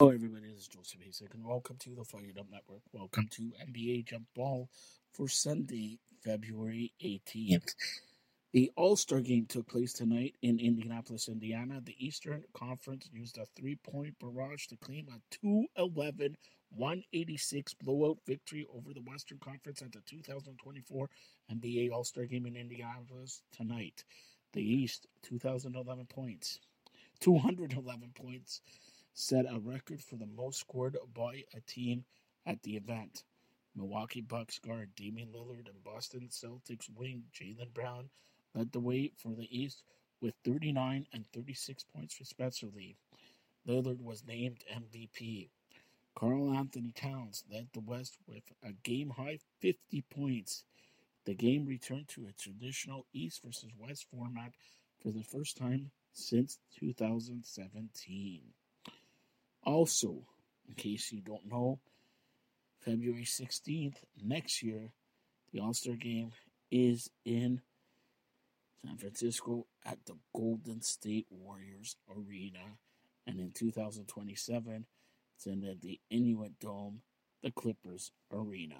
Hello, everybody. This is Joseph Hasek, and welcome to the Fired Up Network. Welcome to NBA Jump Ball for Sunday, February 18th. The All Star game took place tonight in Indianapolis, Indiana. The Eastern Conference used a three point barrage to claim a 211 186 blowout victory over the Western Conference at the 2024 NBA All Star game in Indianapolis tonight. The East, 2011 points, 211 points set a record for the most scored by a team at the event. Milwaukee Bucks guard Damian Lillard and Boston Celtics wing Jaylen Brown led the way for the East with 39 and 36 points respectively. Lillard was named MVP. Karl-Anthony Towns led the West with a game high 50 points. The game returned to a traditional East versus West format for the first time since 2017. Also, in case you don't know, February 16th next year, the All Star game is in San Francisco at the Golden State Warriors Arena. And in 2027, it's in the Intuit Dome, the Clippers Arena.